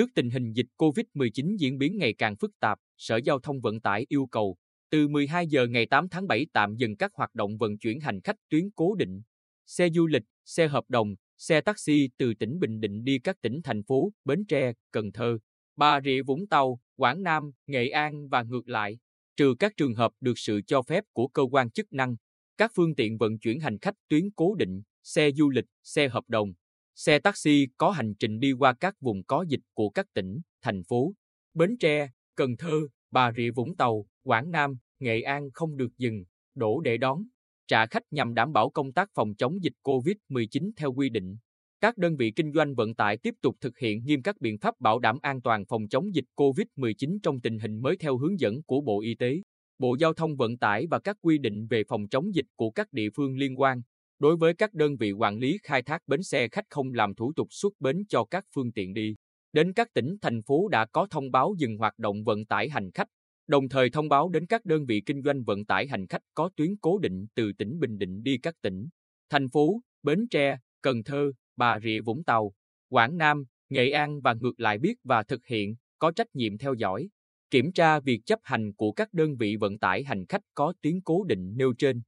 Trước tình hình dịch COVID-19 diễn biến ngày càng phức tạp, Sở Giao thông Vận tải yêu cầu từ 12 giờ ngày 8 tháng 7 tạm dừng các hoạt động vận chuyển hành khách tuyến cố định, xe du lịch, xe hợp đồng, xe taxi từ tỉnh Bình Định đi các tỉnh thành phố Bến Tre, Cần Thơ, Bà Rịa Vũng Tàu, Quảng Nam, Nghệ An và ngược lại, trừ các trường hợp được sự cho phép của cơ quan chức năng. Các phương tiện vận chuyển hành khách tuyến cố định, xe du lịch, xe hợp đồng, xe taxi có hành trình đi qua các vùng có dịch của các tỉnh, thành phố, Bến Tre, Cần Thơ, Bà Rịa Vũng Tàu, Quảng Nam, Nghệ An không được dừng, đổ để đón, trả khách nhằm đảm bảo công tác phòng chống dịch COVID-19 theo quy định. Các đơn vị kinh doanh vận tải tiếp tục thực hiện nghiêm các biện pháp bảo đảm an toàn phòng chống dịch COVID-19 trong tình hình mới theo hướng dẫn của Bộ Y tế, Bộ Giao thông Vận tải và các quy định về phòng chống dịch của các địa phương liên quan. Đối với các đơn vị quản lý khai thác bến xe khách không làm thủ tục xuất bến cho các phương tiện đi, đến các tỉnh, thành phố đã có thông báo dừng hoạt động vận tải hành khách, đồng thời thông báo đến các đơn vị kinh doanh vận tải hành khách có tuyến cố định từ tỉnh Bình Định đi các tỉnh, thành phố, Bến Tre, Cần Thơ, Bà Rịa Vũng Tàu, Quảng Nam, Nghệ An và ngược lại biết và thực hiện, có trách nhiệm theo dõi, kiểm tra việc chấp hành của các đơn vị vận tải hành khách có tuyến cố định nêu trên.